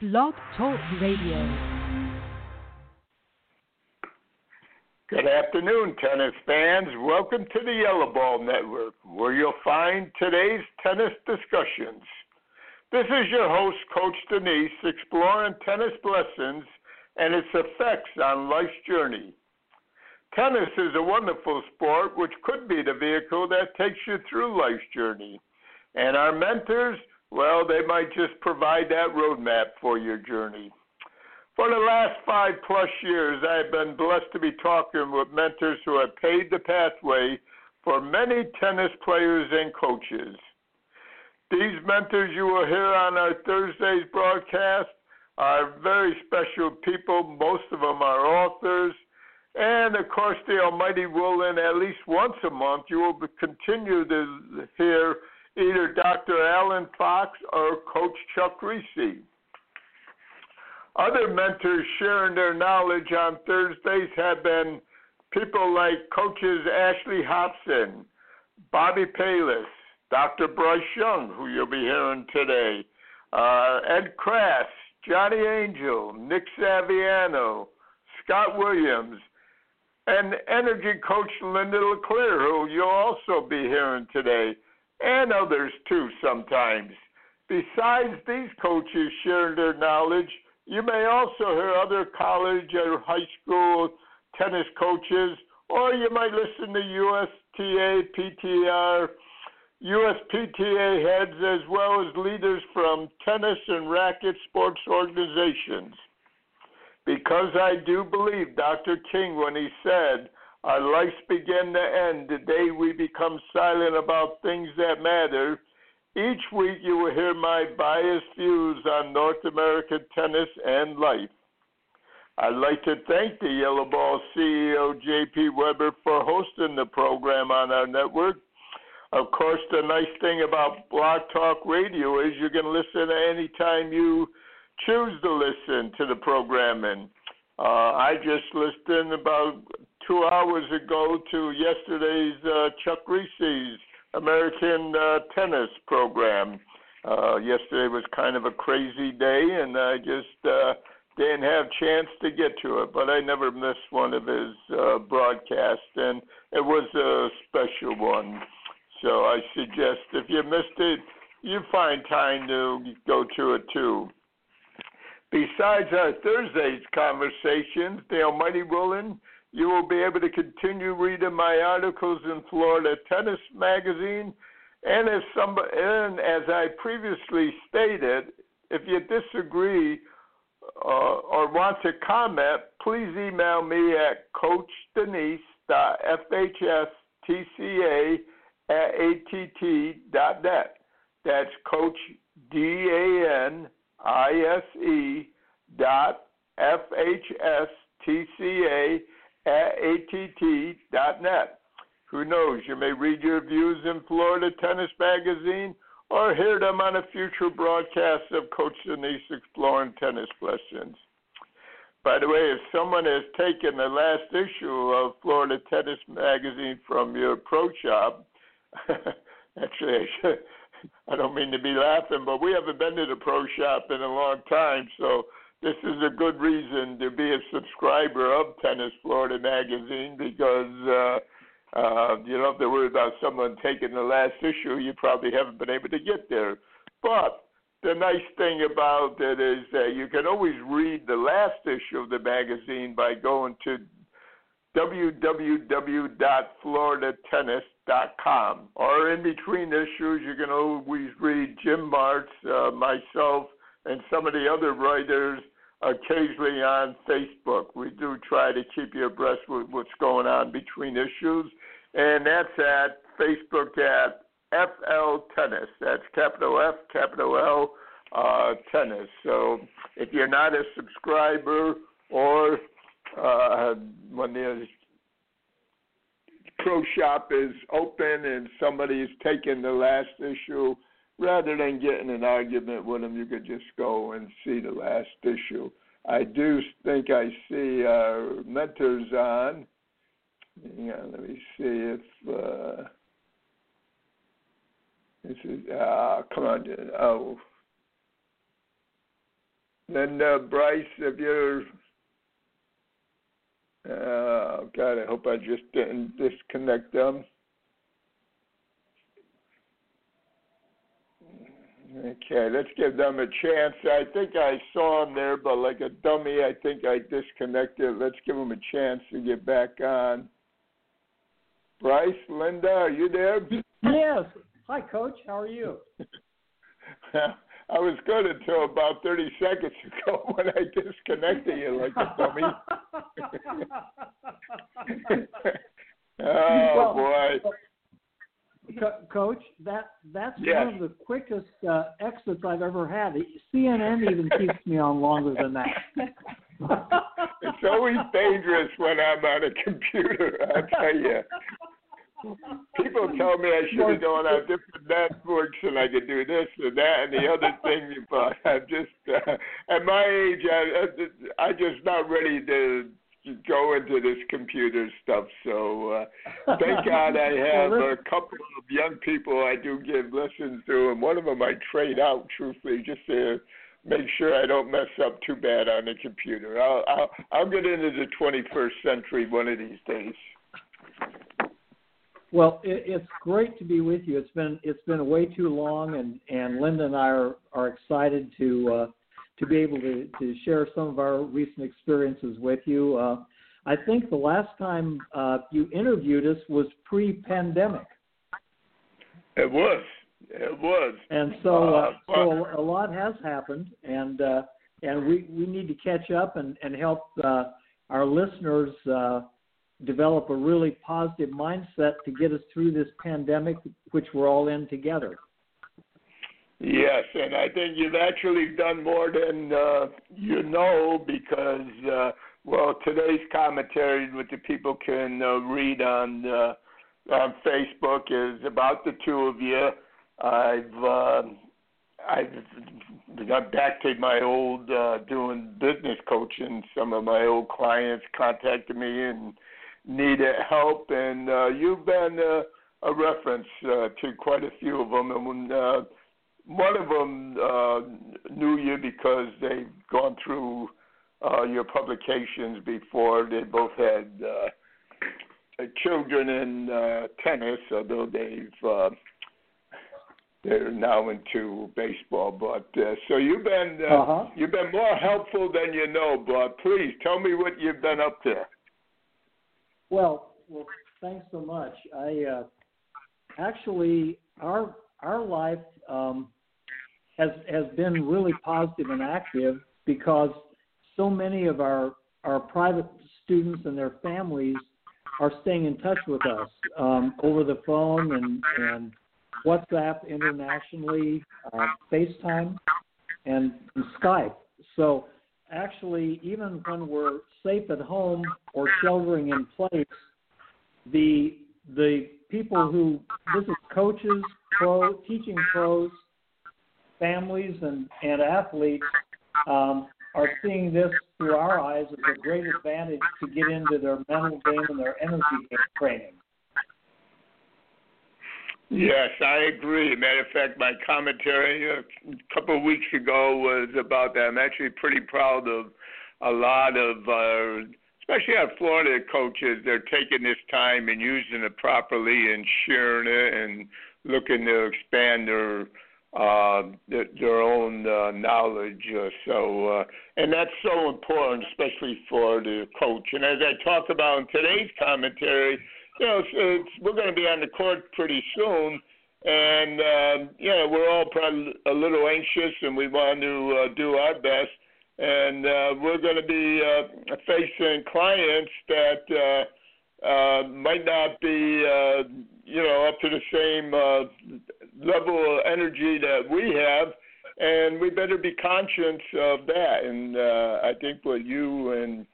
Blog Talk Radio. Good afternoon, tennis fans. Welcome to the Yellow Ball Network, where you'll find today's tennis discussions. This is your host, Coach Danise, exploring tennis lessons and its effects on life's journey. Tennis is a wonderful sport which could be the vehicle that takes you through life's journey. And our mentors well, they might just provide that roadmap for your journey. For the last five plus years, I've been blessed to be talking with mentors who have paved the pathway for many tennis players and coaches. These mentors you will hear on our Thursday's broadcast are very special people. Most of them are authors. And of course, the Almighty will, in at least once a month, you will continue to hear either Dr. Alan Fox or Coach Chuck Reese. Other mentors sharing their knowledge on Thursdays have been people like coaches Ashley Hobson, Bobby Palis, Dr. Bryce Young, who you'll be hearing today, uh, Ed Krass, Johnny Angel, Nick Saviano, Scott Williams, and energy coach Linda Le Claire, who you'll also be hearing today and others too sometimes. Besides these coaches sharing their knowledge, you may also hear other college or high school tennis coaches, or you might listen to USTA, PTR, USPTA heads, as well as leaders from tennis and racket sports organizations. Because I do believe Dr. King when he said, our lives begin to end the day we become silent about things that matter. Each week you will hear my biased views on North American tennis and life. I'd like to thank the Yellow Ball CEO JP Weber for hosting the program on our network. Of course, the nice thing about Blog Talk Radio is you can listen any time you choose to listen to the programming. Uh, I just listened about two hours ago to yesterday's uh, Chuck Reese's American uh, tennis program. Uh, yesterday was kind of a crazy day, and I just uh, didn't have chance to get to it. But I never missed one of his uh, broadcasts, and it was a special one. So I suggest if you missed it, you find time to go to it too. Besides our Thursday's conversations, the Almighty willing, you will be able to continue reading my articles in Florida Tennis Magazine. And as some, and as I previously stated, if you disagree uh, or want to comment, please email me at coachdanise.fhstca at att.net. That's Coach D A N I S E dot F H S T C A att.net. Who knows, you may read your views in Florida Tennis Magazine or hear them on a future broadcast of Coach Danise Exploring Tennis Questions. By the way, if someone has taken the last issue of Florida Tennis Magazine from your pro shop, actually, I, should, I don't mean to be laughing, but we haven't been to the pro shop in a long time, so this is a good reason to be a subscriber of Tennis Florida magazine because uh, uh, you don't have to worry about someone taking the last issue. You probably haven't been able to get there. But the nice thing about it is that you can always read the last issue of the magazine by going to www.floridatennis.com. Or in between issues, you can always read Jim Martz, uh, myself, and some of the other writers occasionally on Facebook. We do try to keep you abreast with what's going on between issues, and that's at Facebook at FL Tennis. That's capital F, capital L, uh, Tennis. So if you're not a subscriber or uh, when the pro shop is open and somebody is taking the last issue, rather than getting an argument with them, you could just go and see the last issue. I do think I see our mentors on. On, let me see if uh, this is. Ah, come on, oh. Linda, Bryce, if you're uh, God, I hope I just didn't disconnect them. Okay, let's give them a chance. I think I saw them there, but like a dummy, I think I disconnected. Let's give them a chance to get back on. Bryce, Linda, are you there? Yes. Hi, Coach. How are you? I was good until about 30 seconds ago when I disconnected you like a dummy. oh, well, boy. Co- Coach, that that's yes. one of the quickest uh, exits I've ever had. CNN even keeps me on longer than that. it's always dangerous when I'm on a computer. I'll tell you. People tell me I should have gone on different networks and I could do this and that and the other thing, but I'm just uh, at my age, I, I just not ready to go into this computer stuff. So uh, thank God I have a couple of young people I do give lessons to, and one of them I trade out truthfully just to make sure I don't mess up too bad on the computer. I'll I'll, I'll get into the 21st century one of these days. Well, it, it's great to be with you. It's been it's been way too long, and and Linda and I are are excited to uh, to be able to to share some of our recent experiences with you. Uh, I think the last time uh, you interviewed us was pre-pandemic. It was. It was. And so uh, so a lot has happened, and uh, and we we need to catch up and and help uh, our listeners. Uh, develop a really positive mindset to get us through this pandemic, which we're all in together. Yes, and I think you've actually done more than uh, you know because, uh, well, today's commentary, which the people can uh, read on uh, on Facebook, is about the two of you. I've uh, I've got back to my old uh, doing business coaching. Some of my old clients contacted me and needed help, and uh, you've been uh, a reference uh, to quite a few of them. And uh, one of them uh, knew you because they've gone through uh, your publications before. They both had uh, children in uh, tennis, although they've uh, they're now into baseball. But uh, so you've been uh, uh-huh. you've been more helpful than you know. But please tell me what you've been up to. Well, well, thanks so much. I uh, actually our our life um, has has been really positive and active because so many of our our private students and their families are staying in touch with us um, over the phone and and WhatsApp internationally, uh, FaceTime, and, and Skype. So actually, even when we're safe at home or sheltering in place, the the people who this is coaches, pro teaching pros, families, and and athletes um, are seeing this through our eyes as a great advantage to get into their mental game and their energy training. Yes, I agree. Matter of fact, my commentary a couple of weeks ago was about that. I'm actually pretty proud of a lot of, uh, especially our Florida coaches. They're taking this time and using it properly and sharing it and looking to expand their uh, their own uh, knowledge. Uh, so, uh, and that's so important, especially for the coach. And as I talked about in today's commentary you know, it's, it's, we're going to be on the court pretty soon, and uh, we're all probably a little anxious, and we want to uh, do our best. And uh, we're going to be uh, facing clients that uh, uh, might not be, uh, you know, up to the same uh, level of energy that we have, and we better be conscious of that. And uh, I think what you and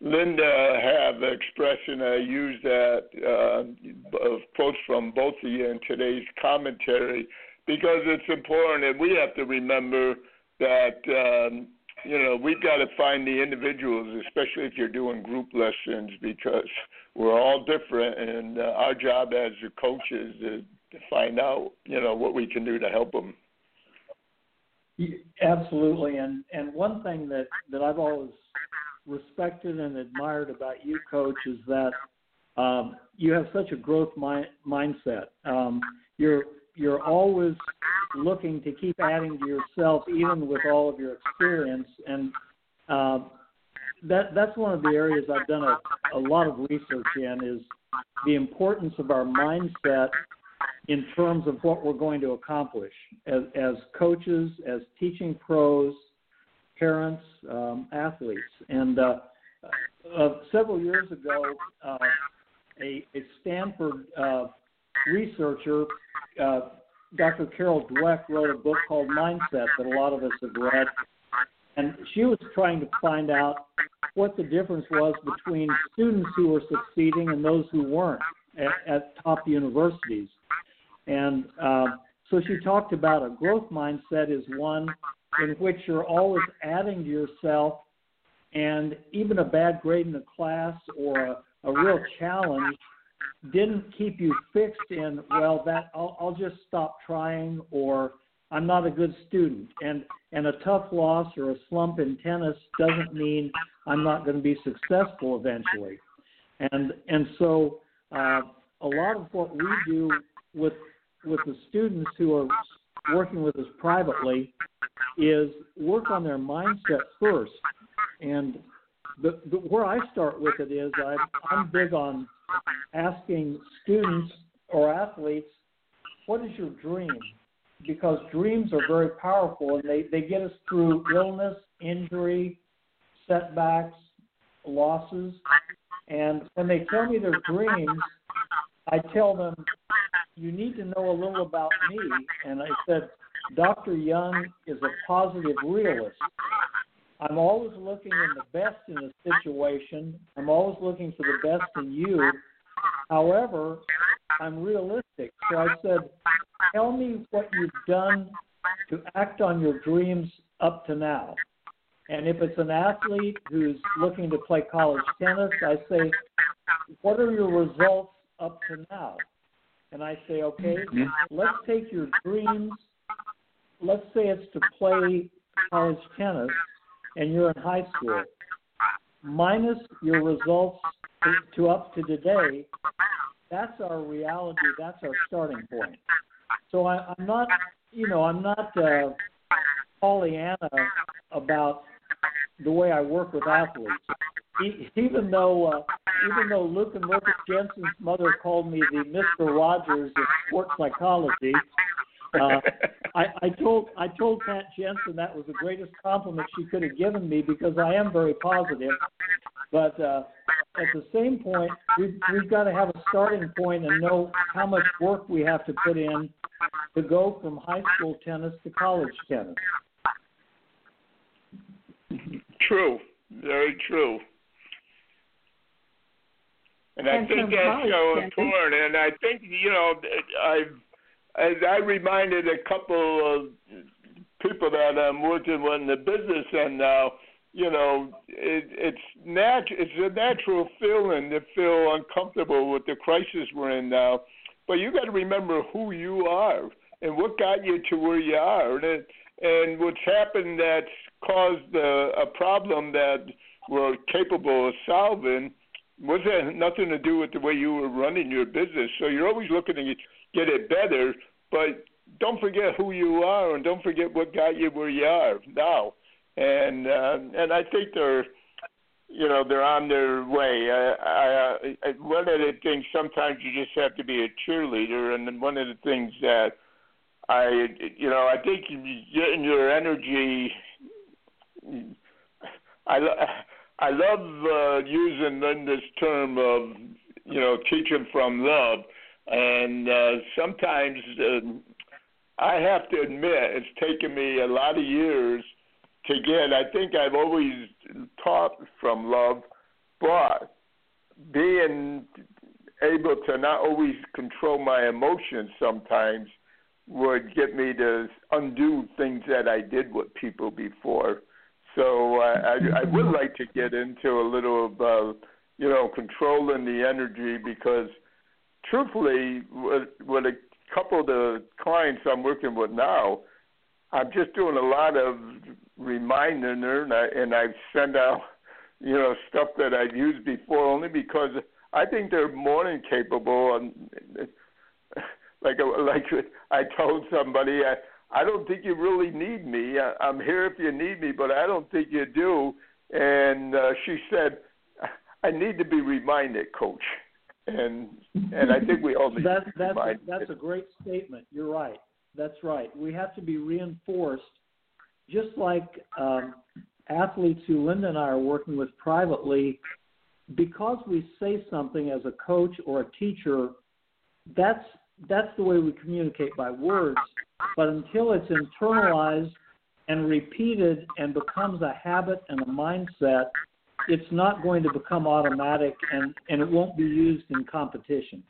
Linda have expressed, and I use that uh, quotes from both of you in today's commentary because it's important, and we have to remember that um, you know we've got to find the individuals, especially if you're doing group lessons, because we're all different, and uh, our job as the coaches is to find out you know what we can do to help them. Absolutely, and and one thing that that I've always respected and admired about you, Coach, is that um, you have such a growth mi- mindset. Um, you're you're always looking to keep adding to yourself, even with all of your experience, and uh, that that's one of the areas I've done a, a lot of research in is the importance of our mindset in terms of what we're going to accomplish as, as coaches, as teaching pros, parents, um, athletes. And uh, uh, several years ago, uh, a, a Stanford uh, researcher, uh, Dr. Carol Dweck, wrote a book called Mindset that a lot of us have read. And she was trying to find out what the difference was between students who were succeeding and those who weren't at, at top universities. And uh, so she talked about a growth mindset is one in which you're always adding to yourself, and even a bad grade in a class or a, a real challenge didn't keep you fixed in well that I'll, I'll just stop trying or I'm not a good student. And and a tough loss or a slump in tennis doesn't mean I'm not going to be successful eventually. And and so uh, a lot of what we do with with the students who are working with us privately is work on their mindset first. And the, the, where I start with it is I, I'm big on asking students or athletes, what is your dream? Because dreams are very powerful and they, they get us through illness, injury, setbacks, losses. And when they tell me their dreams, I tell them, you need to know a little about me. And I said, Dr. Young is a positive realist. I'm always looking in the best in a situation. I'm always looking for the best in you. However, I'm realistic. So I said, tell me what you've done to act on your dreams up to now. And if it's an athlete who's looking to play college tennis, I say, what are your results up to now. And I say, okay, mm-hmm. let's take your dreams. Let's say it's to play college tennis and you're in high school, minus your results to, to up to today. That's our reality. That's our starting point. So I, I'm not, you know, I'm not uh, Pollyanna about the way I work with athletes even though uh, even though Luke and Lucas Jensen's mother called me the Mister Rogers of sports psychology, uh, I, I told I told Pat Jensen that was the greatest compliment she could have given me because I am very positive. But uh, at the same point, we've, we've got to have a starting point and know how much work we have to put in to go from high school tennis to college tennis. True, very true. And I think that's so important. And I think you know, I've as I reminded a couple of people that I'm working with in the business, and now, you know, it, it's nat it's a natural feeling to feel uncomfortable with the crisis we're in now. But you got to remember who you are and what got you to where you are, and it, and what's happened that's caused a, a problem that we're capable of solving was that nothing to do with the way you were running your business. So you're always looking to get it better, but don't forget who you are and don't forget what got you where you are now. And uh, and I think they're, you know, they're on their way. I, I, I, one of the things sometimes you just have to be a cheerleader, and one of the things that I, you know, I think getting your energy. I I love uh, using this term of you know teaching from love, and uh, sometimes uh, I have to admit it's taken me a lot of years to get. I think I've always taught from love, but being able to not always control my emotions sometimes would get me to undo things that I did with people before. So uh, I, I would like to get into a little of, uh, you know, controlling the energy because, truthfully, with, with a couple of the clients I'm working with now, I'm just doing a lot of reminding her, and I and I send out you know stuff that I've used before only because I think they're more than capable. And like like I told somebody, I I don't think you really need me. I, I'm here if you need me, but I don't think you do. And uh, she said, I need to be reminded, Coach. And and I think we all need that, to be that's reminded. A, that's a great statement. You're right. That's right. We have to be reinforced, just like um, athletes who Linda and I are working with privately. Because we say something as a coach or a teacher, that's that's the way we communicate by words. But until it's internalized and repeated and becomes a habit and a mindset, it's not going to become automatic and, and it won't be used in competition.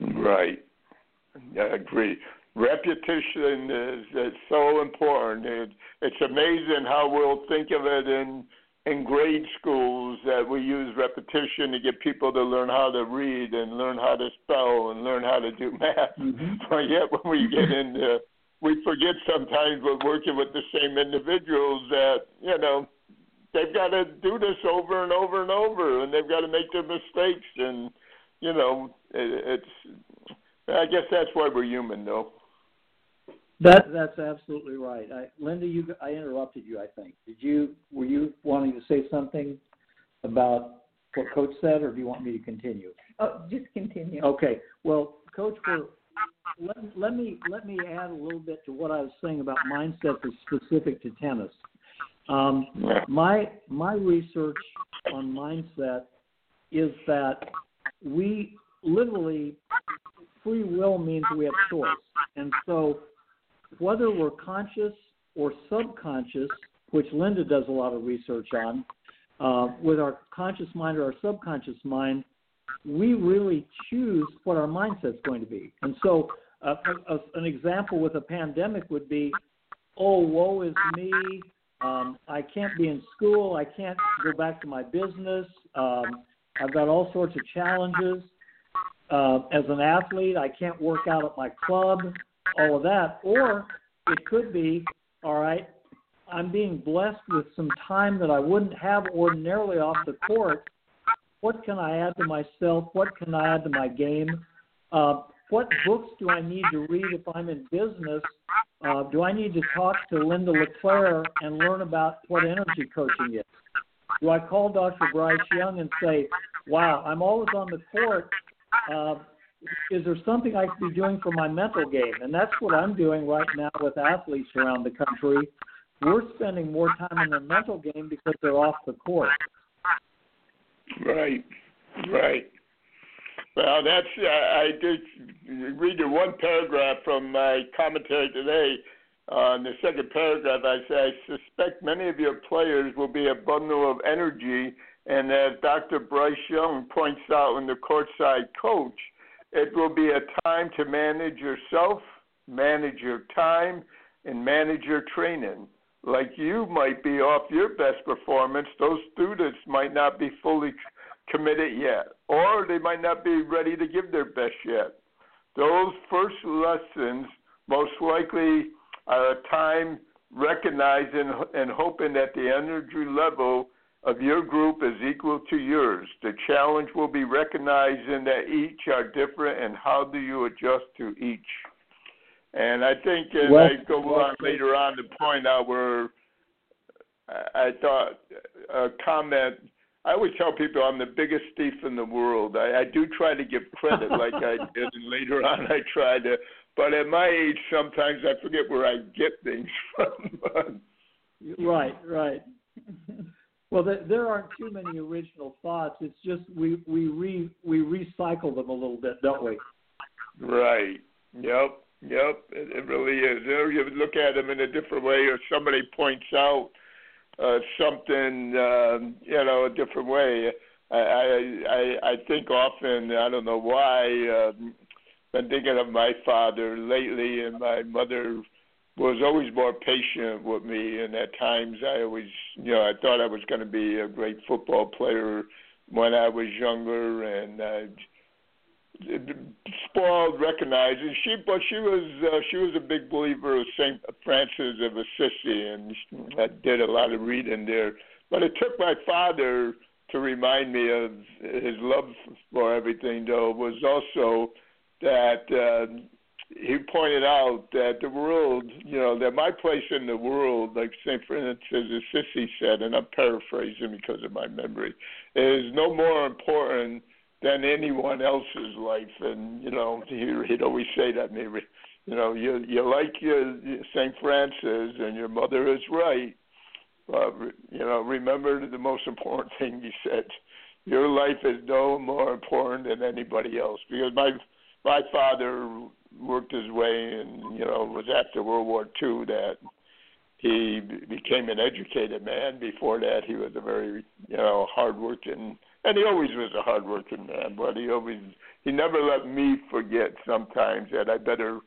Right. I agree. Repetition is, is so important. It, it's amazing how we'll think of it in in grade schools that we use repetition to get people to learn how to read and learn how to spell and learn how to do math. Mm-hmm. But yet when we get into we forget sometimes we're working with the same individuals that, you know, they've got to do this over and over and over and they've got to make their mistakes and you know, it, it's I guess that's why we're human though. That that's absolutely right. I, Linda, you I interrupted you. I think did you were you wanting to say something about what Coach said, or do you want me to continue? Oh, just continue. Okay. Well, Coach, for, let, let me let me add a little bit to what I was saying about mindset that's specific to tennis. Um, my my research on mindset is that we literally free will means we have choice, and so whether we're conscious or subconscious, which Linda does a lot of research on, uh, with our conscious mind or our subconscious mind, we really choose what our mindset's going to be. And so, uh, a, a, an example with a pandemic would be, "Oh, woe is me! Um, I can't be in school. I can't go back to my business. Um, I've got all sorts of challenges. Uh, as an athlete, I can't work out at my club all of that. Or it could be, all right, I'm being blessed with some time that I wouldn't have ordinarily off the court. What can I add to myself? What can I add to my game? Uh, what books do I need to read if I'm in business? Uh, do I need to talk to Linda Le Claire and learn about what energy coaching is? Do I call Dr. Bryce Young and say, wow, I'm always on the court. Uh, is there something I could be doing for my mental game? And that's what I'm doing right now with athletes around the country. We're spending more time in their mental game because they're off the court. Right, right. Well, that's I, I did read you one paragraph from my commentary today. Uh, in the second paragraph, I say I suspect many of your players will be a bundle of energy, and as Dr. Bryce Young points out in the courtside coach, it will be a time to manage yourself, manage your time, and manage your training. Like you might be off your best performance, those students might not be fully committed yet, or they might not be ready to give their best yet. Those first lessons most likely are a time recognizing and hoping that the energy level of your group is equal to yours. The challenge will be recognizing that each are different and how do you adjust to each. And I think as well, I go on later on to point out where I thought a comment. I always tell people I'm the biggest thief in the world. I, I do try to give credit, like I did, and later on I try to. But at my age, sometimes I forget where I get things from. right, right. Well, there aren't too many original thoughts. It's just we we re we recycle them a little bit, don't we? Right. Yep. Yep. It, it really is. You, look at them in a different way, or somebody points out uh, something, um, you know, a different way. I, I I I think often. I don't know why. Um, been thinking of my father lately, and my mother was always more patient with me. And at times, I always, you know, I thought I was going to be a great football player when I was younger, and uh, spoiled, recognized, and she but she was uh, she was a big believer of Saint Francis of Assisi, and I did a lot of reading there. But it took my father to remind me of his love for everything, though, was also that uh, he pointed out that the world, you know, that my place in the world, like St. Francis Assisi said, and I'm paraphrasing because of my memory, is no more important than anyone else's life. And, you know, he, he'd always say that maybe, you know, you, you like your St. Francis and your mother is right. But, you know, remember the most important thing he said. Your life is no more important than anybody else because my my father worked his way, and you know, it was after World War II that he became an educated man. Before that, he was a very you know hardworking, and he always was a hardworking man. But he always he never let me forget sometimes that I better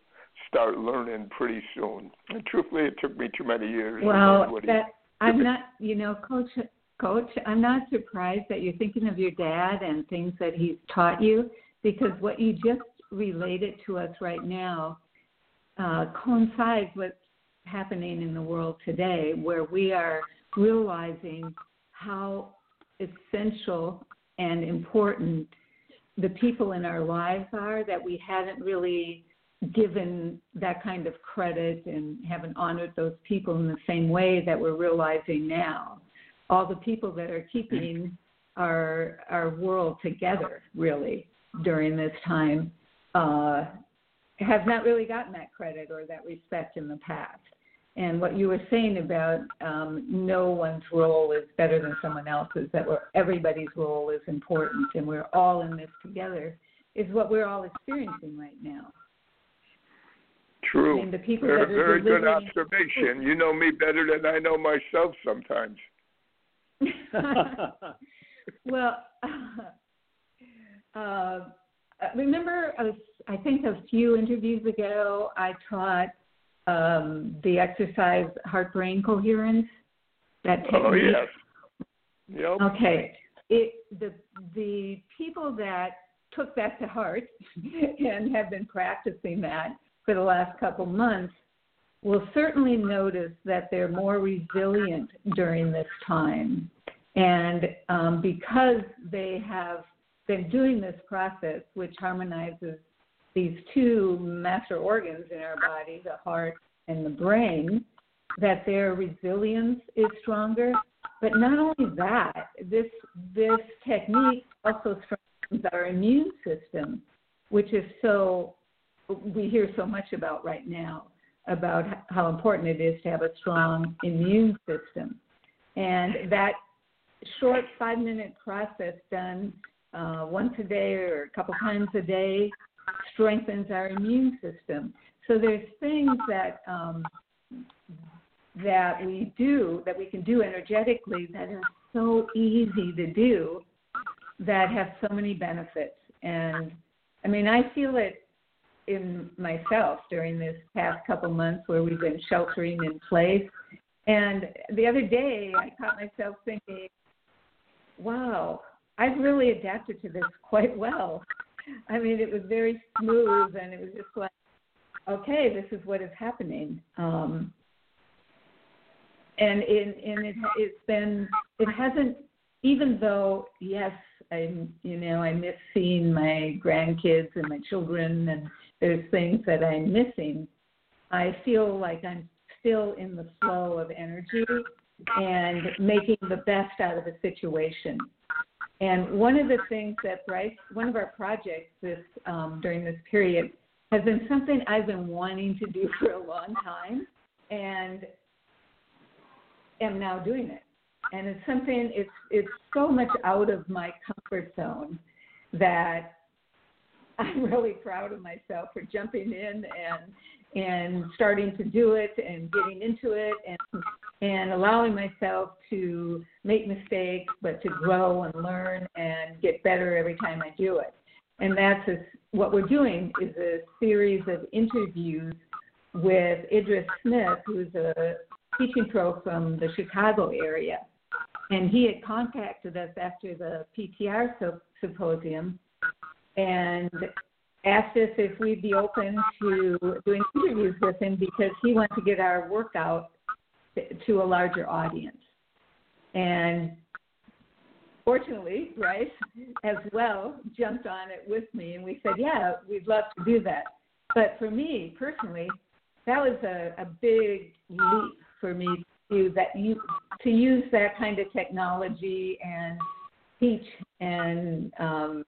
start learning pretty soon. And truthfully, it took me too many years. Well, that I'm not, you know, coach. Coach, I'm not surprised that you're thinking of your dad and things that he's taught you because what you just related to us right now uh, coincides with happening in the world today, where we are realizing how essential and important the people in our lives are that we hadn't really given that kind of credit and haven't honored those people in the same way that we're realizing now. All the people that are keeping our our world together really during this time uh, have not really gotten that credit or that respect in the past. And what you were saying about um, no one's role is better than someone else's, that we're, everybody's role is important and we're all in this together, is what we're all experiencing right now. True. I mean, the people very, that are very good observation. You know me better than I know myself sometimes. well, uh, remember, I think a few interviews ago, I taught um, the exercise heart brain coherence. That technique. Oh yes. Yep. Okay. It the the people that took that to heart and have been practicing that for the last couple months will certainly notice that they're more resilient during this time. And um, because they have been doing this process, which harmonizes these two master organs in our body, the heart and the brain, that their resilience is stronger. But not only that, this this technique also strengthens our immune system, which is so we hear so much about right now about how important it is to have a strong immune system. And that short five minute process done uh, once a day or a couple times a day strengthens our immune system. So there's things that um, that we do that we can do energetically that are so easy to do that have so many benefits. And I mean, I feel it in myself during this past couple months where we've been sheltering in place. And the other day, I caught myself thinking, wow, I've really adapted to this quite well. I mean, it was very smooth, and it was just like, okay, this is what is happening. Um, and it, and it, it's been, it hasn't, even though yes, I you know I miss seeing my grandkids and my children, and there's things that I'm missing. I feel like I'm still in the flow of energy and making the best out of the situation. And one of the things that Bryce, one of our projects this um, during this period, has been something I've been wanting to do for a long time, and am now doing it. And it's something it's it's so much out of my comfort zone that I'm really proud of myself for jumping in and and starting to do it and getting into it and and allowing myself to make mistakes but to grow and learn and get better every time I do it. And that's a, what we're doing is a series of interviews with Idris Smith, who's a teaching pro from the Chicago area. And he had contacted us after the PTR symposium and asked us if we'd be open to doing interviews with him because he wanted to get our work out to a larger audience. And fortunately, Bryce as well jumped on it with me, and we said, "Yeah, we'd love to do that." But for me personally, that was a, a big leap for me to that you to use that kind of technology and teach and um,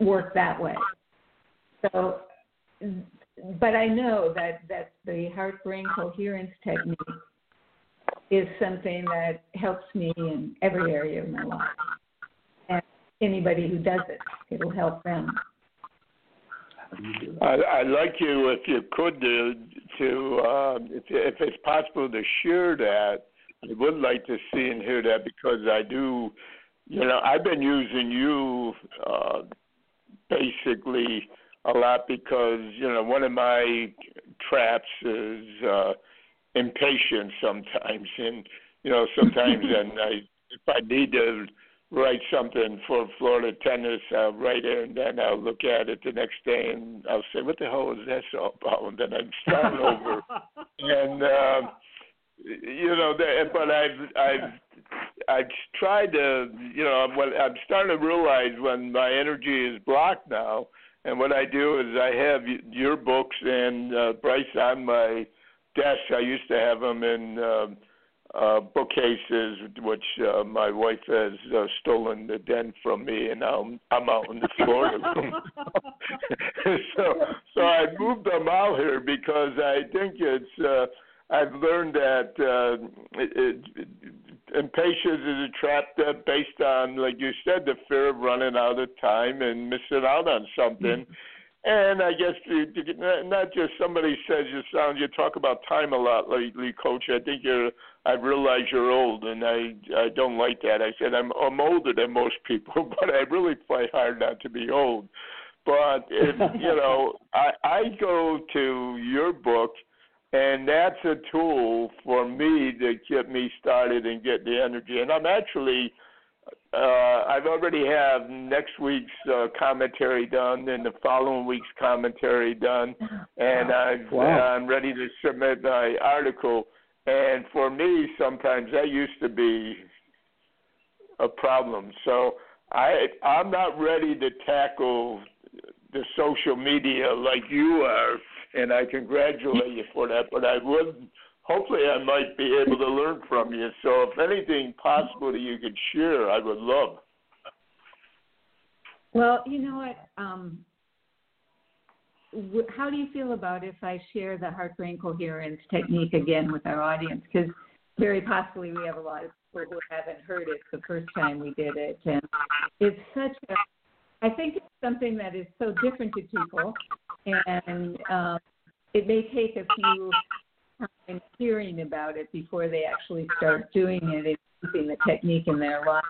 work that way. So, but I know that that the heart brain coherence technique is something that helps me in every area of my life. And anybody who does it, it'll help them. I, I'd like you, if you could, to, to uh, if, if it's possible to share that. I would like to see and hear that because I do, you know, I've been using you uh, basically a lot because you know one of my traps is uh, impatience sometimes, and you know sometimes and I if I need to write something for Florida tennis, I'll write it and then I'll look at it the next day and I'll say, "What the hell is that all about?" And then I'm starting over, and uh, you know, but I've I've I've tried to, you know, what I'm starting to realize when my energy is blocked now, and what I do is I have your books and uh, Bryce on my desk. I used to have them in. Uh, uh, bookcases, which uh, my wife has uh, stolen the den from me, and now I'm, out in the room. so, so I moved them out here because I think it's. Uh, I've learned that uh, it, it, impatience is a trap that based on, like you said, the fear of running out of time and missing out on something. Mm-hmm and I guess not just somebody says you sound. You talk about time a lot lately, Coach. I think you're. I realize you're old, and I I don't like that. I said I'm I'm older than most people, but I really fight hard not to be old. But if, you know, I I go to your book, and that's a tool for me to get me started and get the energy. And I'm actually uh, I've already have next week's uh, commentary done and the following week's commentary done, and I've, wow. uh, I'm ready to submit my article. And for me, sometimes that used to be a problem. So I I'm not ready to tackle the social media like you are, and I congratulate you for that. But I would hopefully I might be able to learn from you. So if anything possible that you could share, I would love. Well, you know what? Um, how do you feel about if I share the heart brain coherence technique again with our audience? Because very possibly we have a lot of people who haven't heard it the first time we did it, and it's such a. I think it's something that is so different to people, and um, it may take a few time hearing about it before they actually start doing it and using the technique in their life.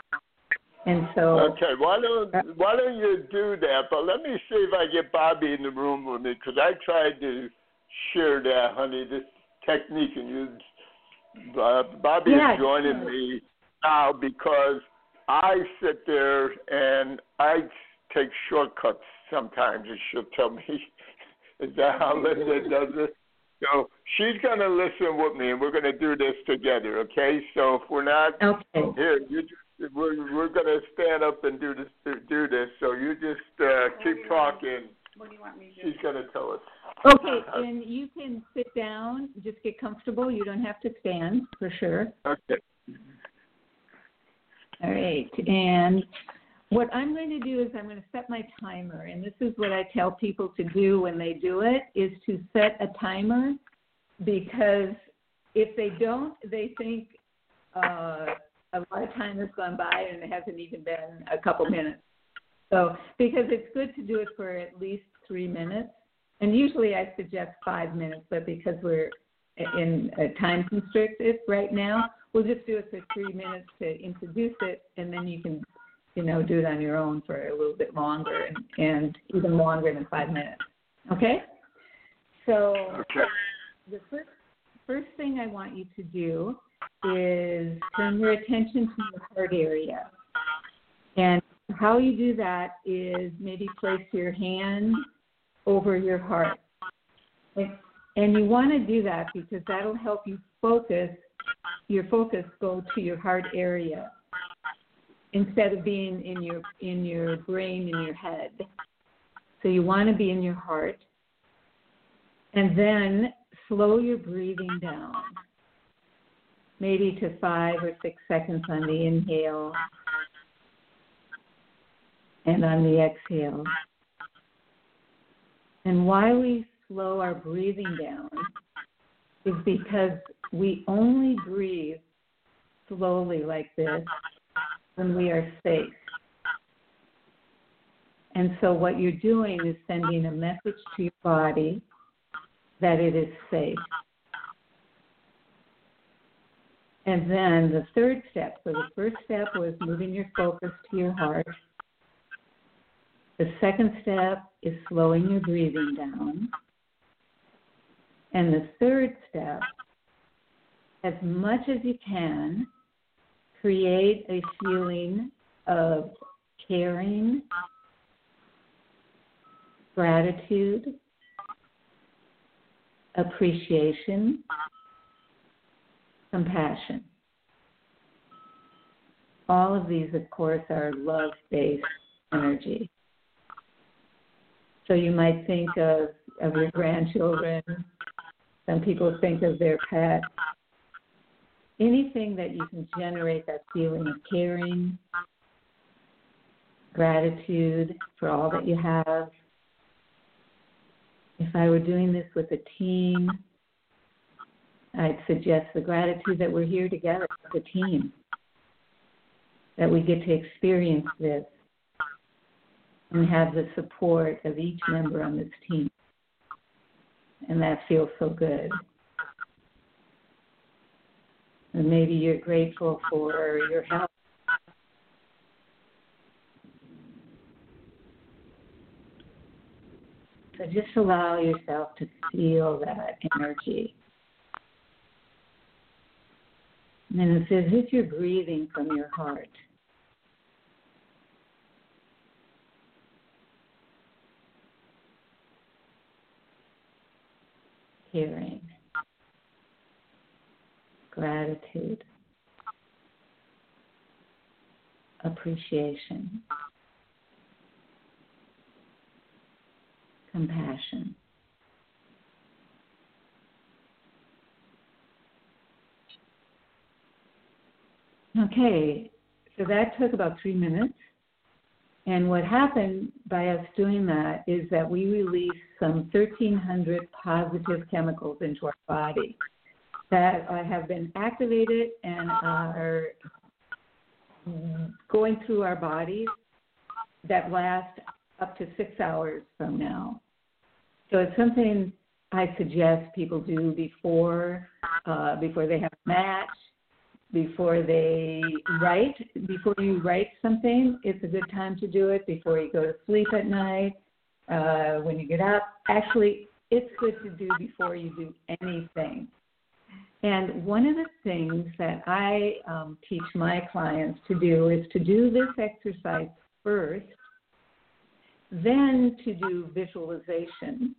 And so Okay, why don't why don't you do that? But let me see if I get Bobby in the room with me because I tried to share that, honey, this technique, and you, uh, Bobby yeah, is joining sure. me now because I sit there and I take shortcuts sometimes, and she'll tell me, "Is that how Linda does it?" So she's going to listen with me, and we're going to do this together. Okay? So if we're not okay. here, you just we're we're going to stand up and do this do this. So you just uh, keep talking. What do you want me to do? She's going to tell us. Okay, and you can sit down. Just get comfortable. You don't have to stand for sure. Okay. All right, and what I'm going to do is I'm going to set my timer, and this is what I tell people to do when they do it: is to set a timer, because if they don't, they think uh, a lot of time has gone by and it hasn't even been a couple minutes. So, because it's good to do it for at least three minutes, and usually I suggest five minutes, but because we're in a time constricted right now, we'll just do it for three minutes to introduce it, and then you can you know, do it on your own for a little bit longer and, and even longer than five minutes. Okay? So okay. the first first thing I want you to do is turn your attention to your heart area. And how you do that is maybe place your hand over your heart. And you want to do that because that'll help you focus, your focus go to your heart area instead of being in your in your brain in your head. So you want to be in your heart. And then slow your breathing down. Maybe to 5 or 6 seconds on the inhale and on the exhale. And why we slow our breathing down is because we only breathe slowly like this when we are safe. And so, what you're doing is sending a message to your body that it is safe. And then the third step so, the first step was moving your focus to your heart. The second step is slowing your breathing down. And the third step, as much as you can, create a feeling of caring, gratitude, appreciation, compassion. All of these, of course, are love based energy. So you might think of, of your grandchildren. Some people think of their pet. Anything that you can generate that feeling of caring, gratitude for all that you have. If I were doing this with a team, I'd suggest the gratitude that we're here together as a team, that we get to experience this and have the support of each member on this team. And that feels so good. And maybe you're grateful for your health. So just allow yourself to feel that energy. And it's as if you're breathing from your heart. hearing, gratitude, appreciation, compassion. Okay, so that took about three minutes. And what happened by us doing that is that we released some 1,300 positive chemicals into our body that have been activated and are going through our bodies that last up to six hours from now. So it's something I suggest people do before uh, before they have a match before they write, before you write something, it's a good time to do it. Before you go to sleep at night, uh, when you get up, actually, it's good to do before you do anything. And one of the things that I um, teach my clients to do is to do this exercise first, then to do visualization.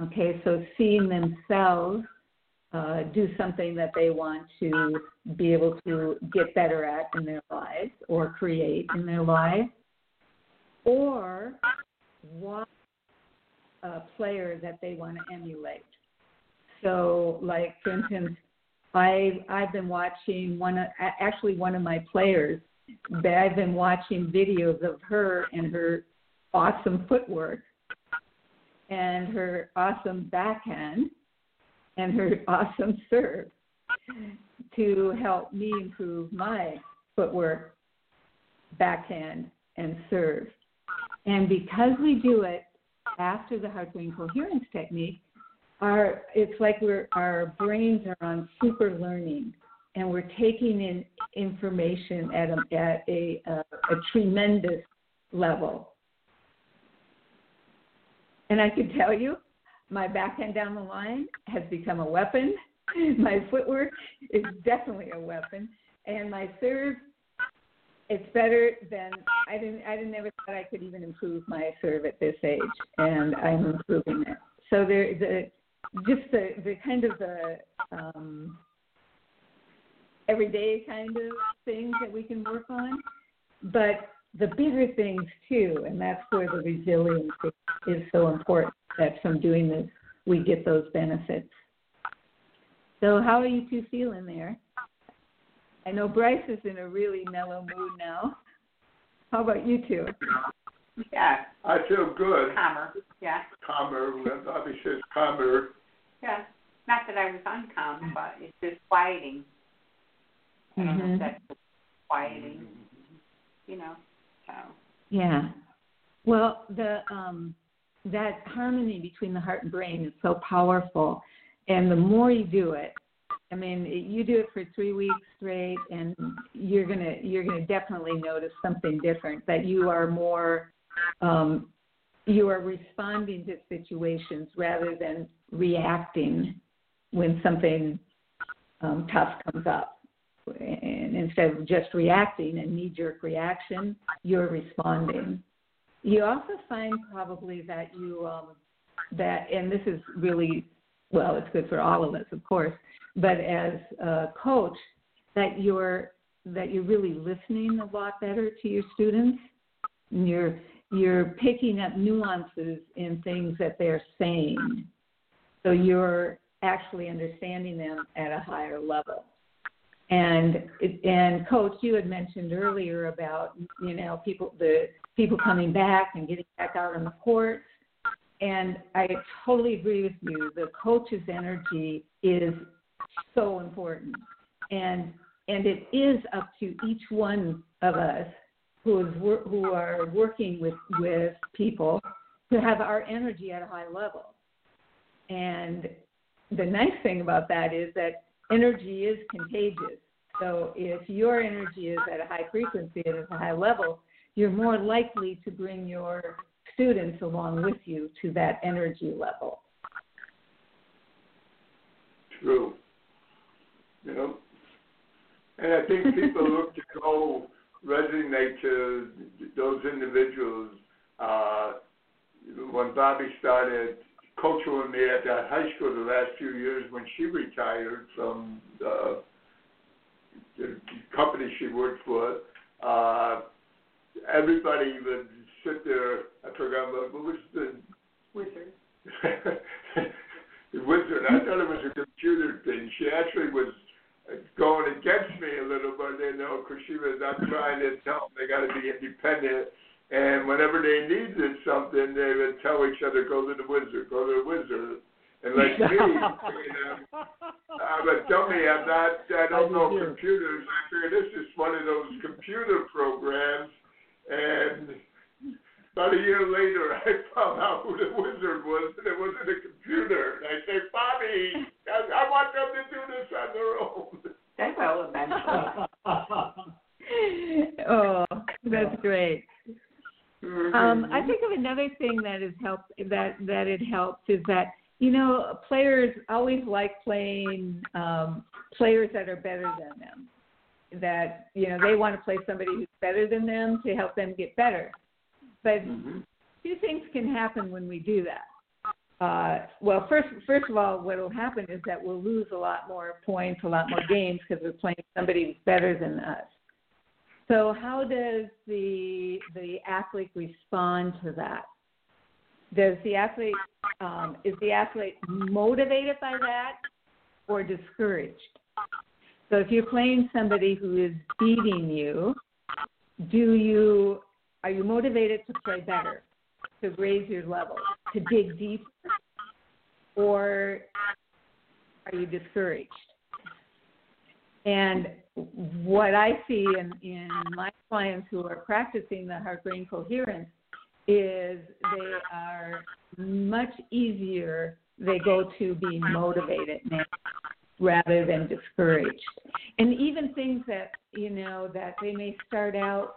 Okay, so seeing themselves uh, do something that they want to be able to get better at in their lives or create in their lives, or watch a player that they want to emulate. So, like for instance, I I've been watching one of, actually one of my players. I've been watching videos of her and her awesome footwork and her awesome backhand and her awesome serve to help me improve my footwork, backhand, and serve. And because we do it after the heart brain coherence technique, our it's like we're our brains are on super learning and we're taking in information at a at a, a, a tremendous level. And I can tell you, my backhand down the line has become a weapon. My footwork is definitely a weapon, and my serve it's better than I didn't I didn't never thought I could even improve my serve at this age, and I'm improving it. So there the just the the kind of the um, everyday kind of things that we can work on, but the bigger things too, and that's where the resilience is so important. That from doing this, we get those benefits. So, how are you two feeling there? I know Bryce is in a really mellow mood now. How about you two? Yeah, I feel good. calmer. Yeah, Calmer. When Bobby says calmer, yeah. Not that I was uncalm, but it's just quieting. I don't know if that's quieting, you know. So Yeah. Well, the um, that harmony between the heart and brain is so powerful, and the more you do it, I mean, you do it for three weeks straight, and you're gonna you're gonna definitely notice something different. That you are more um, you are responding to situations rather than reacting when something um, tough comes up. And instead of just reacting and knee jerk reaction, you're responding. You also find probably that you um, that, and this is really well, it's good for all of us, of course, but as a coach, that you're that you're really listening a lot better to your students. And you're you're picking up nuances in things that they're saying, so you're actually understanding them at a higher level. And and coach, you had mentioned earlier about you know people the people coming back and getting back out on the court. And I totally agree with you. The coach's energy is so important, and and it is up to each one of us who is who are working with with people to have our energy at a high level. And the nice thing about that is that energy is contagious. So if your energy is at a high frequency and at a high level, you're more likely to bring your students along with you to that energy level. true. You know, and I think people look to go resonate to those individuals. Uh, when Bobby started coaching me at that high school the last few years when she retired from uh, the company she worked for, uh, everybody would sit there. I forgot what, what was the wizard. the wizard. I thought it was a computer thing. She actually was going against me a little bit, you know, because she was not trying to tell them they got to be independent. And whenever they needed something, they would tell each other, "Go to the wizard, go to the wizard." And like me, you know, I'm a dummy. I'm not. I don't know computers. I figured this is one of those computer programs, and about a year later, I found out who the wizard was, and it wasn't a computer. And I say, Bobby, I, I want them to do this on their own. They will eventually. oh, that's great. Mm-hmm. Um, I think of another thing that has helped that that it helps is that you know players always like playing um, players that are better than them. That you know they want to play somebody who's better than them to help them get better. But Mhm. two things can happen when we do that. Uh, well, first, first of all, what will happen is that we'll lose a lot more points, a lot more games because we're playing somebody who's better than us. So, how does the the athlete respond to that? Does the athlete um, is the athlete motivated by that or discouraged? So, if you're playing somebody who is beating you, do you are you motivated to play better, to raise your level, to dig deeper, or are you discouraged? And what I see in, in my clients who are practicing the heart brain coherence is they are much easier, they go to being motivated now rather than discouraged. And even things that, you know, that they may start out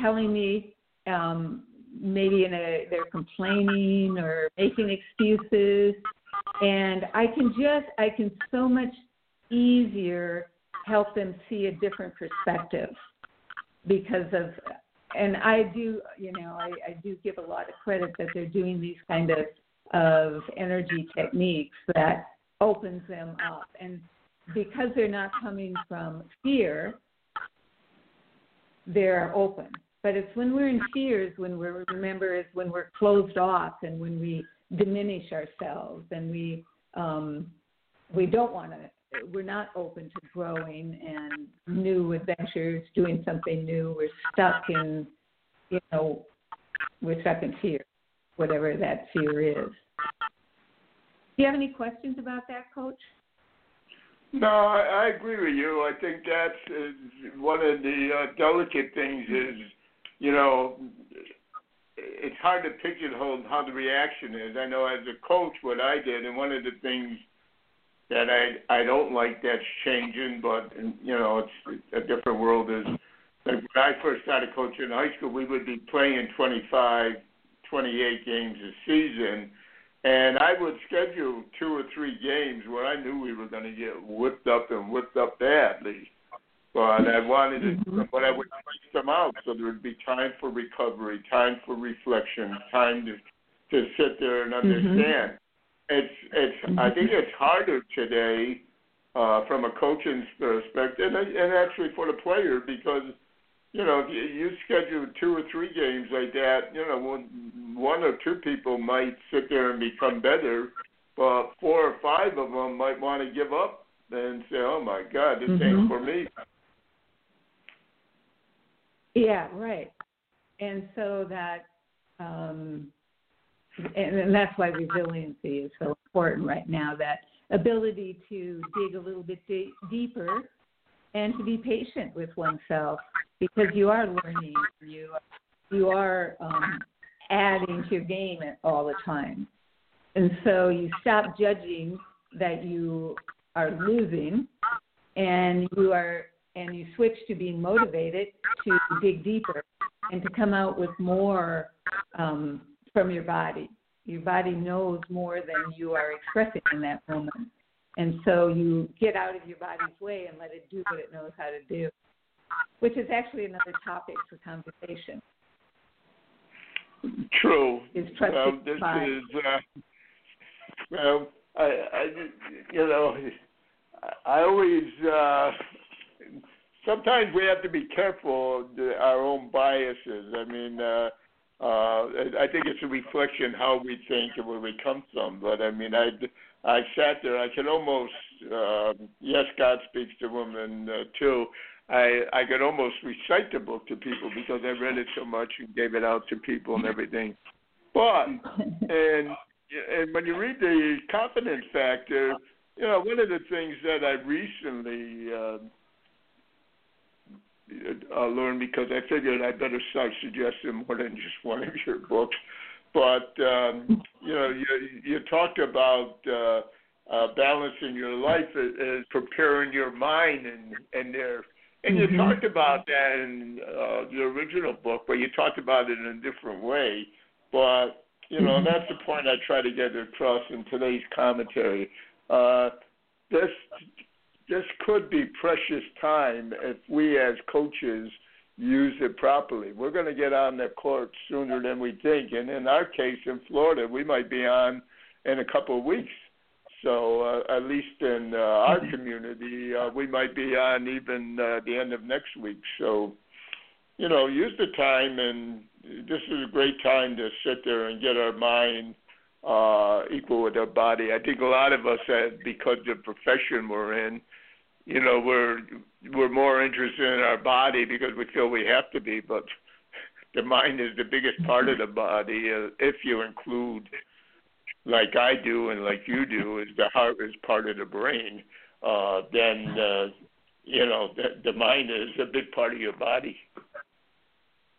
telling me um, maybe in a they're complaining or making excuses and I can just I can so much easier help them see a different perspective because of and I do, you know, I, I do give a lot of credit that they're doing these kind of of energy techniques that opens them up. And because they're not coming from fear, they're open. But it's when we're in fears, when we're remember is when we're closed off and when we diminish ourselves and we um, we don't want to we're not open to growing and new adventures, doing something new. We're stuck in, you know, we're stuck in fear, whatever that fear is. Do you have any questions about that, Coach? No, I, I agree with you. I think that's uh, one of the uh, delicate things is, you know, it's hard to pigeonhole how the reaction is. I know as a coach what I did, and one of the things – that I I don't like that's changing, but you know it's a different world. Is like when I first started coaching in high school, we would be playing 25, 28 games a season, and I would schedule two or three games where I knew we were going to get whipped up and whipped up badly. But I wanted to, mm-hmm. but I would space them out so there would be time for recovery, time for reflection, time to to sit there and mm-hmm. understand. Mm-hmm it's it's I think it's harder today uh, from a coaching perspective, and, and actually for the player because you know if you, you schedule two or three games like that, you know one one or two people might sit there and become better, but four or five of them might want to give up and say, "Oh my God, this mm-hmm. ain't for me." Yeah, right. And so that um, and, that's why resiliency is so important right now. That ability to dig a little bit deeper and to be patient with oneself because you are learning, you you are um, adding to your game all the time, and so you stop judging that you are losing, and you are and you switch to being motivated to dig deeper and to come out with more um, from your body. Your body knows more than you are expressing in that moment. And so you get out of your body's way and let it do what it knows how to do, which is actually another topic for conversation. True. Is well, this is, uh, well, I, I, you know, I always, uh, sometimes we have to be careful of our own biases. I mean, uh, uh, I think it's a reflection how we think and where we come from. But I mean, I I sat there. I could almost uh, yes, God speaks to women uh, too. I I could almost recite the book to people because I read it so much and gave it out to people and everything. But and and when you read the confidence factor, you know, one of the things that I recently uh, uh, learn because I figured I better start suggesting more than just one of your books. But um, you know, you you talked about uh, uh, balancing your life as, preparing your mind and and there. And you mm-hmm. talked about that in uh, the original book, but you talked about it in a different way. But you know, mm-hmm. that's the point I try to get across in today's commentary. Uh, this this could be precious time if we as coaches use it properly. We're going to get on the court sooner than we think, and in our case in Florida, we might be on in a couple of weeks. So uh, at least in uh, our community, uh, we might be on even uh, the end of next week. So, you know, use the time, and this is a great time to sit there and get our mind uh, equal with our body. I think a lot of us, have, because the profession we're in, you know we're we're more interested in our body because we feel we have to be, but the mind is the biggest part of the body. Uh, if you include, like I do and like you do, is the heart is part of the brain. Uh, then uh, you know the, the mind is a big part of your body.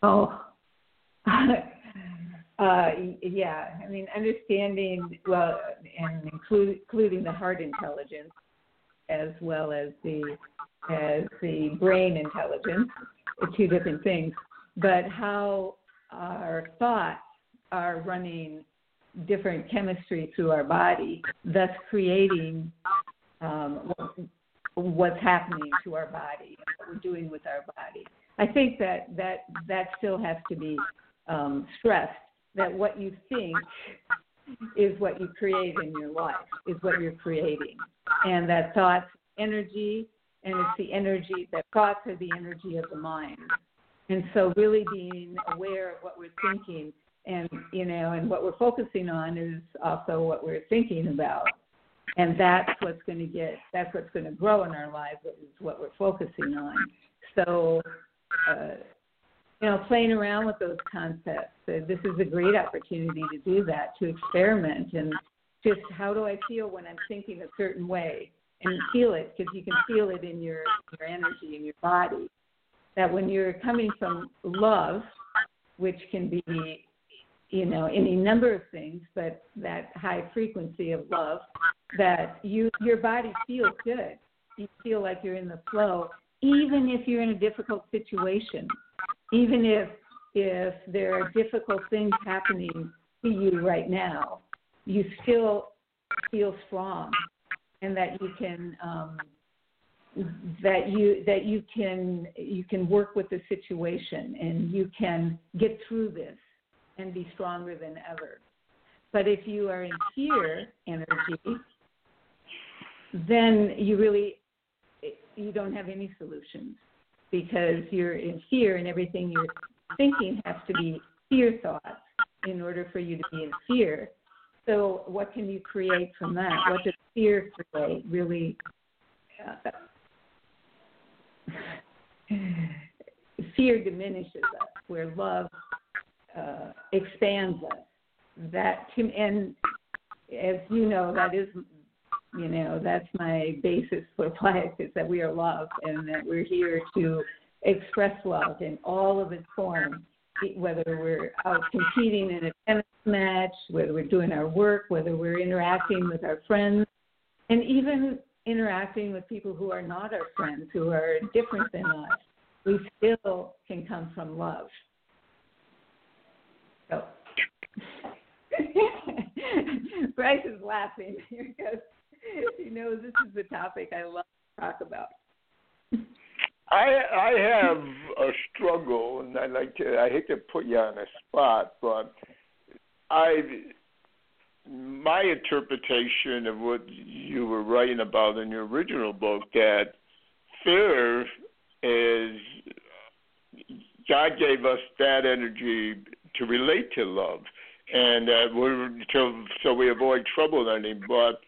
Oh. Uh, yeah, I mean, understanding well, and include, including the heart intelligence as well as the as the brain intelligence, two different things, but how our thoughts are running different chemistry through our body, thus creating um, what's happening to our body what we're doing with our body. I think that that that still has to be um, stressed that what you think is what you create in your life, is what you're creating, and that thoughts energy, and it's the energy that thoughts are the energy of the mind, and so really being aware of what we're thinking and you know and what we're focusing on is also what we're thinking about. And that's what's going to get that's what's going to grow in our lives is what we're focusing on. So uh, you know playing around with those concepts. Uh, this is a great opportunity to do that to experiment and just how do i feel when i'm thinking a certain way and feel it because you can feel it in your your energy in your body. That when you're coming from love which can be you know any number of things but that high frequency of love that you your body feels good. You feel like you're in the flow even if you're in a difficult situation even if if there are difficult things happening to you right now you still feel strong and that you can um, that you that you can you can work with the situation and you can get through this and be stronger than ever. But if you are in fear energy, then you really you don't have any solutions because you're in fear and everything you're thinking has to be fear thoughts in order for you to be in fear. So what can you create from that? What does fear create? Really, uh, fear diminishes us, where love uh, expands us. That to, and as you know, that is, you know, that's my basis for life is that we are love and that we're here to express love in all of its forms, whether we're out competing in a tennis match, whether we're doing our work, whether we're interacting with our friends, and even interacting with people who are not our friends, who are different than us. We still can come from love. So. Bryce is laughing because he know, this is the topic I love to talk about. I I have a struggle, and I like to. I hate to put you on a spot, but I my interpretation of what you were writing about in your original book that fear is God gave us that energy to relate to love, and uh, we're to, so we avoid trouble ending. But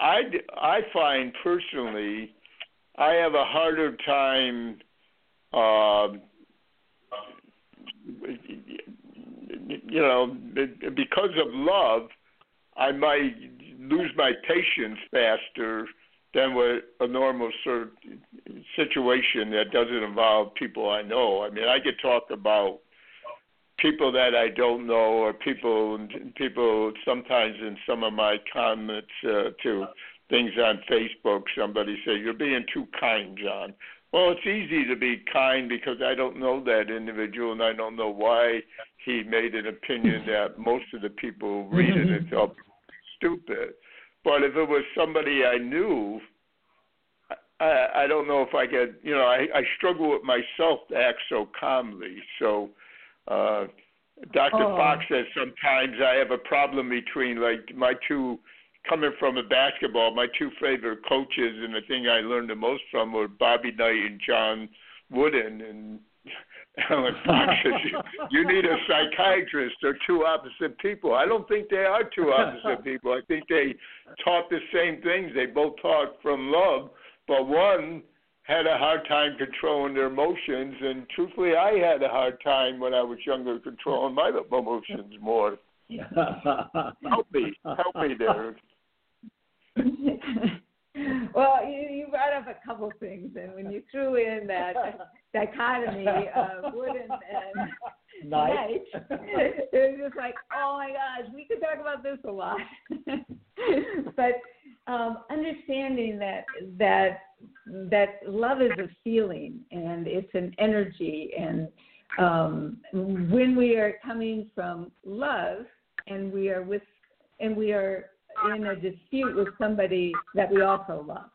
I I find personally, I have a harder time. Uh, you know, because of love, I might lose my patience faster than with a normal sort of situation that doesn't involve people I know. I mean, I could talk about people that I don't know or people people sometimes in some of my comments uh, to things on Facebook somebody say you're being too kind John. Well it's easy to be kind because I don't know that individual and I don't know why he made an opinion that most of the people reading it are stupid. But if it was somebody I knew I, I don't know if I could you know I, I struggle with myself to act so calmly. So uh, Dr. Oh. Fox says sometimes I have a problem between like my two coming from a basketball, my two favorite coaches and the thing I learned the most from were Bobby Knight and John Wooden and Alan Fox says you, you need a psychiatrist. They're two opposite people. I don't think they are two opposite people. I think they taught the same things. They both taught from love, but one had a hard time controlling their emotions, and truthfully, I had a hard time when I was younger controlling my emotions more. help me, help me there. well, you, you brought up a couple things, and when you threw in that dichotomy of Wooden and Knight, it was just like, oh my gosh, we could talk about this a lot. but um, understanding that that that love is a feeling and it's an energy and um, when we are coming from love and we are with and we are in a dispute with somebody that we also love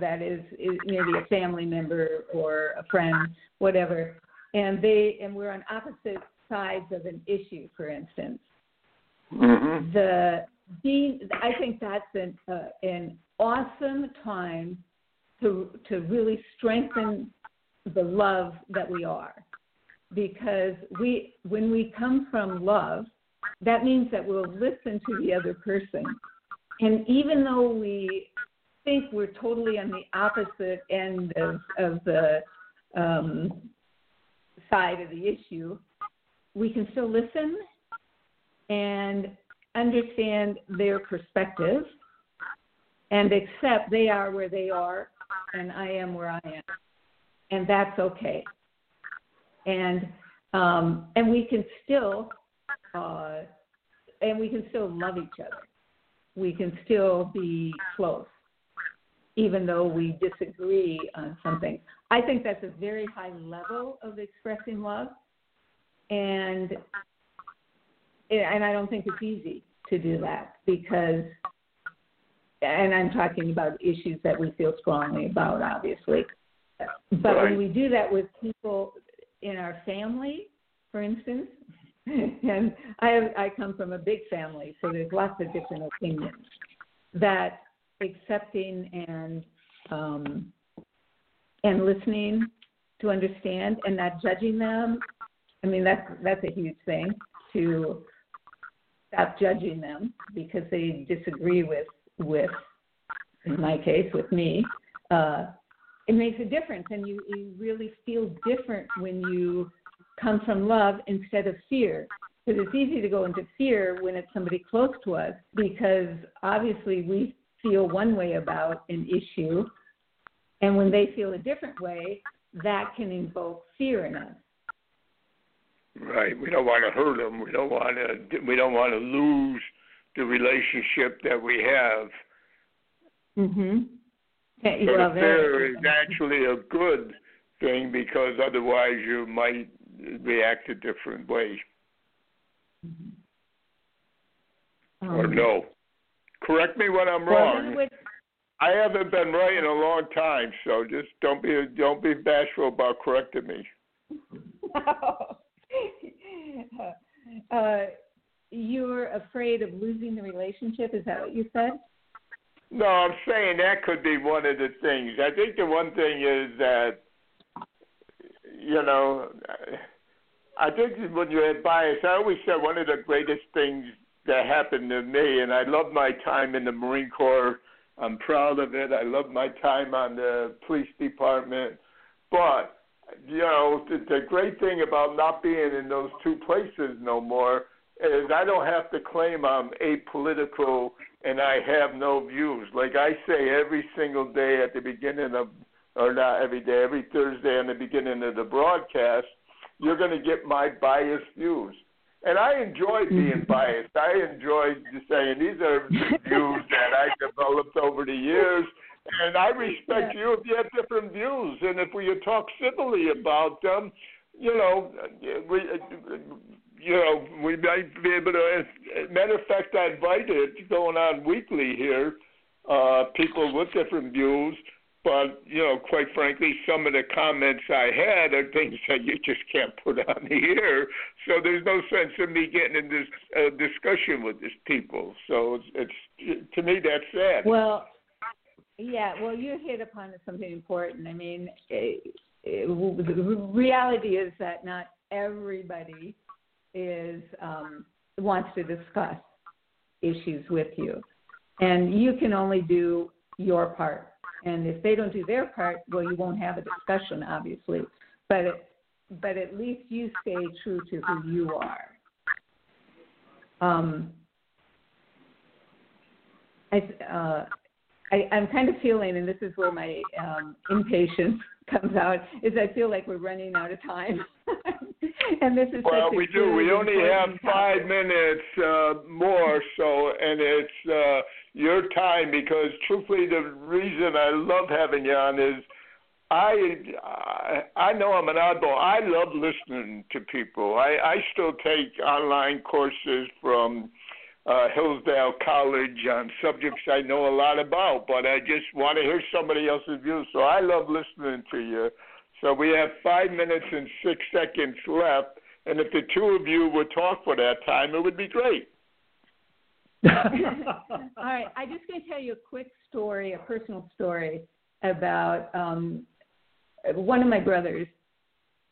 that is, is maybe a family member or a friend, whatever, and they and we're on opposite sides of an issue, for instance. Mm-hmm. The being, I think that's an uh, an awesome time to to really strengthen the love that we are, because we when we come from love, that means that we'll listen to the other person, and even though we think we're totally on the opposite end of of the um, side of the issue, we can still listen and understand their perspective and accept they are where they are and I am where I am. And that's okay. And um, and we can still uh, and we can still love each other. We can still be close, even though we disagree on something. I think that's a very high level of expressing love, and and I don't think it's easy to do that because, and I'm talking about issues that we feel strongly about, obviously. But Right. when we do that with people in our family, for instance, and I I come from a big family, so there's lots of different opinions. That accepting and um, and listening to understand and not judging them. I mean that's that's a huge thing to stop judging them because they disagree with with in my case with me. Uh, it makes a difference, and you you really feel different when you come from love instead of fear. Because it's easy to go into fear when it's somebody close to us because obviously we feel one way about an issue, and when they feel a different way, that can invoke fear in us. Right. We don't want to hurt them. We don't want to. We don't want to lose the relationship that we have. Mhm. Okay, So well, the there- fear is actually a good thing because otherwise you might react a different way or um, no. Correct me when I'm well, wrong. I haven't been right in a long time, so just don't be don't be bashful about correcting me. uh, you're afraid of losing the relationship. Is that what you said? No, I'm saying that could be one of the things. I think the one thing is that, you know, I think when you're at bias, I always said one of the greatest things that happened to me, and I love my time in the Marine Corps. I'm proud of it. I love my time on the police department. But, you know, the, the great thing about not being in those two places no more is I don't have to claim I'm apolitical and I have no views. Like I say every single day at the beginning of, or not every day, every Thursday in the beginning of the broadcast, you're going to get my biased views. And I enjoy being mm-hmm. biased. I enjoy just saying these are views that I developed over the years. And I respect you if you have different views. And if we talk civilly about them, you know, we, you know, we might be able to. Matter of fact, I invited going on weekly here, uh, people with different views. But you know, quite frankly, some of the comments I had are things that you just can't put on the air. So there's no sense in me getting in this uh, discussion with these people. So it's, it's to me that's sad. Well, yeah. Well, you hit upon something important. I mean, it, it, the reality is that not everybody is um, wants to discuss issues with you, and you can only do your part. And if they don't do their part, well, you won't have a discussion, obviously. But it, but at least you stay true to who you are. Um, I, uh, I, I'm kind of feeling, and this is where my um, impatience comes out, is I feel like we're running out of time. and this is Well, we do. We only have five topic. minutes uh, more, so and it's uh, your time because truthfully, the reason I love having you on is I I, I know I'm an oddball. I love listening to people. I, I still take online courses from uh, Hillsdale College on subjects I know a lot about, but I just want to hear somebody else's views. So I love listening to you. So we have five minutes and six seconds left, and if the two of you would talk for that time, it would be great. All right, I'm just going to tell you a quick story, a personal story about um, one of my brothers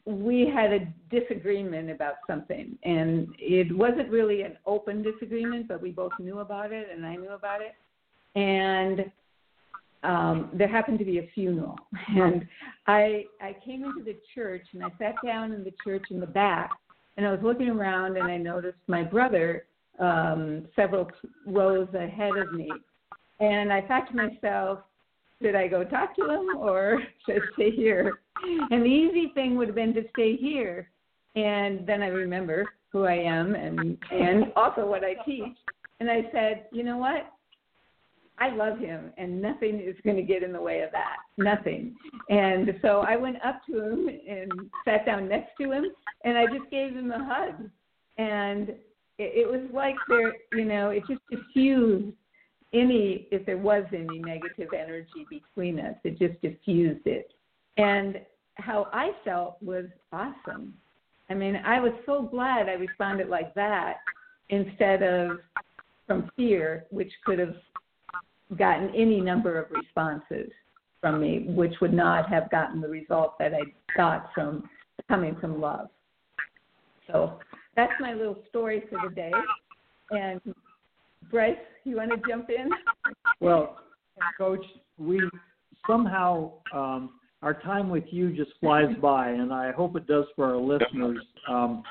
we had a disagreement about something and it wasn't really an open disagreement but we both knew about it and i knew about it and um there happened to be a funeral and i i came into the church and i sat down in the church in the back and i was looking around and i noticed my brother um several rows ahead of me and i thought to myself should I go talk to him or should I stay here? And the easy thing would have been to stay here. And then I remember who I am and and also what I teach. And I said, you know what? I love him, and nothing is going to get in the way of that. Nothing. And so I went up to him and sat down next to him, and I just gave him a hug. And it, it was like there, you know, it just diffused any if there was any negative energy between us it just diffused it and how i felt was awesome i mean i was so glad i responded like that instead of from fear which could have gotten any number of responses from me which would not have gotten the result that i got from coming from love so that's my little story for the day and Bryce, you want to jump in? Well, Coach, we somehow um, our time with you just flies by, and I hope it does for our listeners. Um,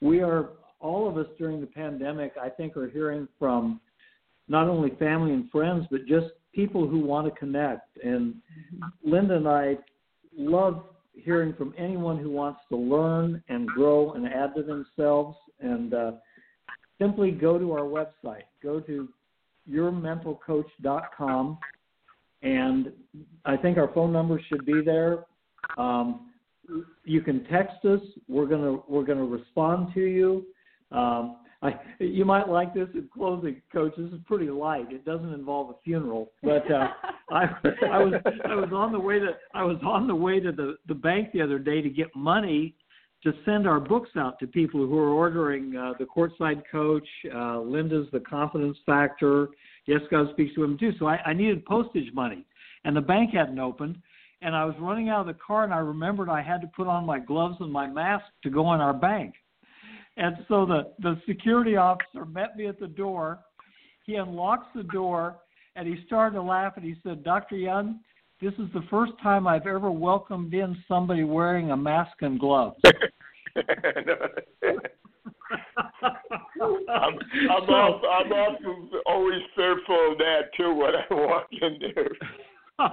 we are all of us during the pandemic. I think are hearing from not only family and friends, but just people who want to connect. And Linda and I love hearing from anyone who wants to learn and grow and add to themselves. And uh, simply go to our website. Go to yourmentalcoach.com, and I think our phone number should be there. Um, you can text us. We're gonna we're gonna respond to you. Um, I, you might like this in closing, Coach. This is pretty light. It doesn't involve a funeral, but uh, I, I was I was on the way to I was on the way to the the bank the other day to get money to send our books out to people who are ordering uh, the Courtside Coach, uh, Linda's The Confidence Factor. Yes, God speaks to him too. So I, I needed postage money, and the bank hadn't opened. And I was running out of the car, and I remembered I had to put on my gloves and my mask to go in our bank. And so the the security officer met me at the door. He unlocks the door, and he started to laugh, and he said, "Dr. Young, this is the first time I've ever welcomed in somebody wearing a mask and gloves. I'm I'm, so, off, I'm often always fearful of that too when I walk in there.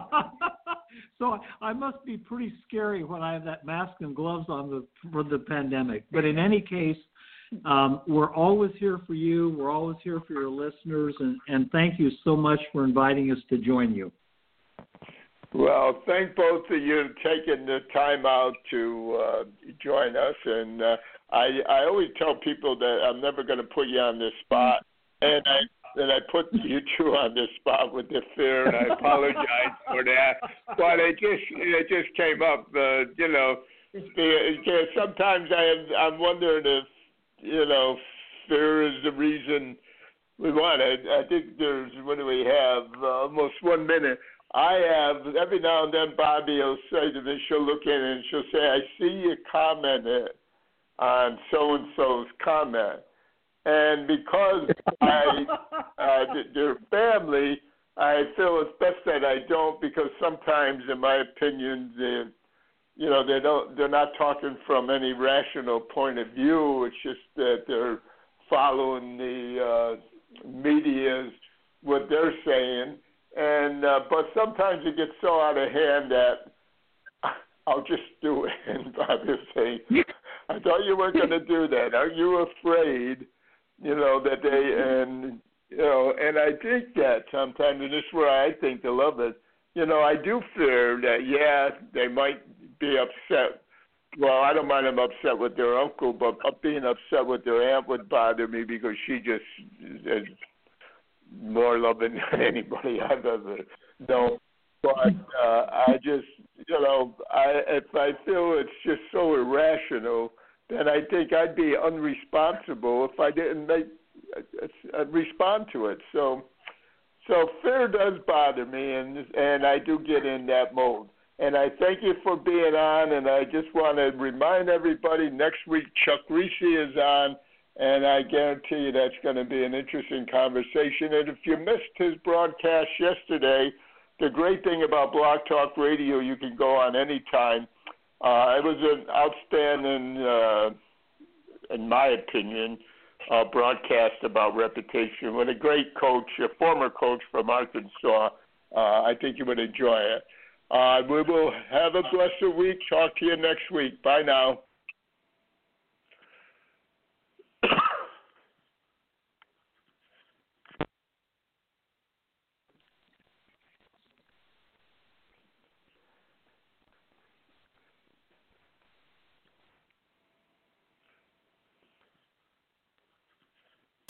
so I must be pretty scary when I have that mask and gloves on the, for the pandemic. But in any case, um, we're always here for you. We're always here for your listeners, and, and thank you so much for inviting us to join you. Well, thank both of you for taking the time out to uh, join us. And uh, I I always tell people that I'm never going to put you on this spot, and I and I put you two on this spot with the fear, and I apologize for that. But it just it just came up, uh, you know. Because sometimes I I'm wondering if you know fear is the reason we want it. I think there's what do we have? Uh, almost one minute. I have every now and then Bobby will say to me, she'll look in and she'll say, I see you commented on so and so's comment. And because I uh their family, I feel it's best that I don't because sometimes in my opinion they you know, they don't they're not talking from any rational point of view. It's just that they're following the uh media's what they're saying and uh, but sometimes it gets so out of hand that I'll just do it. And Bob is saying, "I thought you weren't going to do that. Are you afraid?" You know that they and you know, and I think that sometimes, and this is where I think the love it. You know, I do fear that yeah, they might be upset well, I don't mind them upset with their uncle, but being upset with their aunt would bother me because she just is more loving than anybody I've ever known. But uh, I just, you know, I if I feel it's just so irrational, then I think I'd be unresponsible if I didn't make uh, uh, respond to it. So, so fear does bother me, and and I do get in that mode. And I thank you for being on. And I just want to remind everybody next week Chuck Reese is on. And I guarantee you that's going to be an interesting conversation. And if you missed his broadcast yesterday, the great thing about Blog Talk Radio, you can go on any time. Uh, it was an outstanding, uh, in my opinion, uh, broadcast about reputation with a great coach, a former coach from Arkansas. Uh, I think you would enjoy it. Uh, we will have a blessed week. Talk to you next week. Bye now.